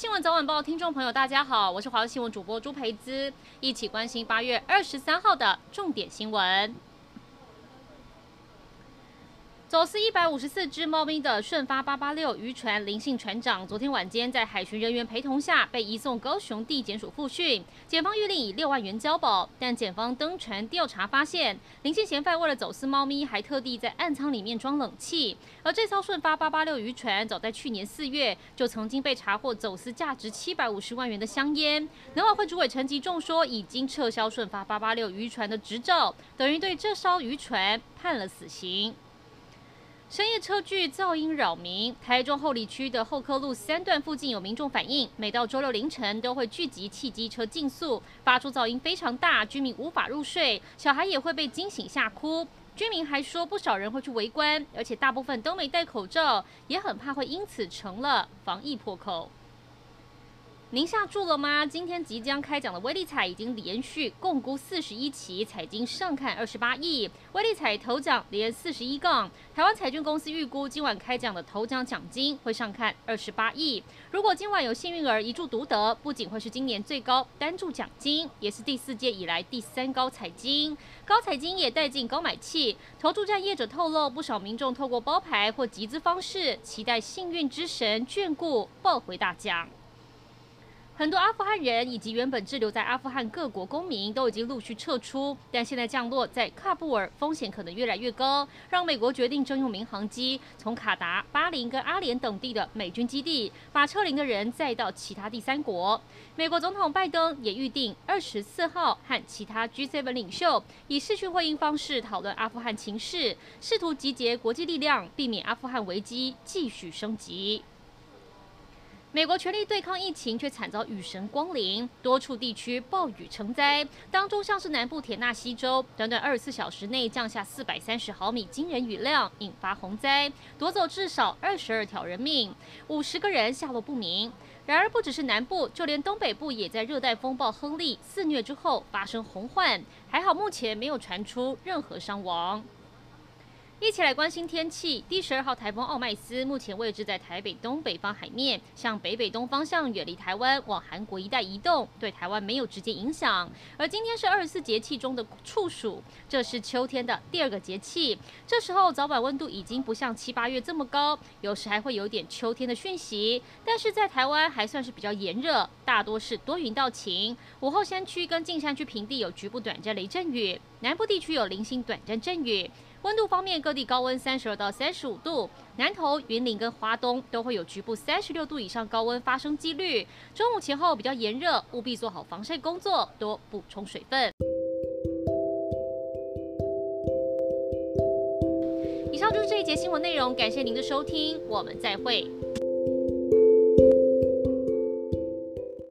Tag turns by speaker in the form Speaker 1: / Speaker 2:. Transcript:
Speaker 1: 新闻早晚报听众朋友，大家好，我是华视新闻主播朱培姿，一起关心八月二十三号的重点新闻。走私一百五十四只猫咪的顺发八八六渔船林姓船长，昨天晚间在海巡人员陪同下被移送高雄地检署复讯，检方预令以六万元交保。但检方登船调查发现，林姓嫌犯为了走私猫咪，还特地在暗舱里面装冷气。而这艘顺发八八六渔船，早在去年四月就曾经被查获走私价值七百五十万元的香烟。农委会主委陈吉仲说，已经撤销顺发八八六渔船的执照，等于对这艘渔船判了死刑。深夜车距噪音扰民，台中后里区的后科路三段附近有民众反映，每到周六凌晨都会聚集汽机车竞速，发出噪音非常大，居民无法入睡，小孩也会被惊醒吓哭。居民还说，不少人会去围观，而且大部分都没戴口罩，也很怕会因此成了防疫破口。您下注了吗？今天即将开奖的威力彩已经连续共估四十一期，彩金上看二十八亿。威力彩头奖连四十一杠，台湾彩券公司预估今晚开奖的头奖奖金会上看二十八亿。如果今晚有幸运儿一注独得，不仅会是今年最高单注奖金，也是第四届以来第三高彩金。高彩金也带进高买气。投注站业者透露，不少民众透过包牌或集资方式，期待幸运之神眷顾，抱回大奖。很多阿富汗人以及原本滞留在阿富汗各国公民都已经陆续撤出，但现在降落在喀布尔风险可能越来越高，让美国决定征用民航机从卡达、巴林跟阿联等地的美军基地，把撤离的人载到其他第三国。美国总统拜登也预定二十四号和其他 G7 领袖以视讯会议方式讨论阿富汗情势，试图集结国际力量，避免阿富汗危机继续升级。美国全力对抗疫情，却惨遭雨神光临，多处地区暴雨成灾。当中像是南部田纳西州，短短二十四小时内降下四百三十毫米惊人雨量，引发洪灾，夺走至少二十二条人命，五十个人下落不明。然而，不只是南部，就连东北部也在热带风暴亨利肆虐之后发生洪患，还好目前没有传出任何伤亡。一起来关心天气。第十二号台风奥麦斯目前位置在台北东北方海面，向北北东方向远离台湾，往韩国一带移动，对台湾没有直接影响。而今天是二十四节气中的处暑，这是秋天的第二个节气。这时候早晚温度已经不像七八月这么高，有时还会有点秋天的讯息。但是在台湾还算是比较炎热，大多是多云到晴。午后山区跟近山区平地有局部短暂雷阵雨，南部地区有零星短暂阵雨。温度方面，各地高温三十二到三十五度，南头、云林跟花东都会有局部三十六度以上高温发生几率。中午前后比较炎热，务必做好防晒工作，多补充水分。以上就是这一节新闻内容，感谢您的收听，我们再会。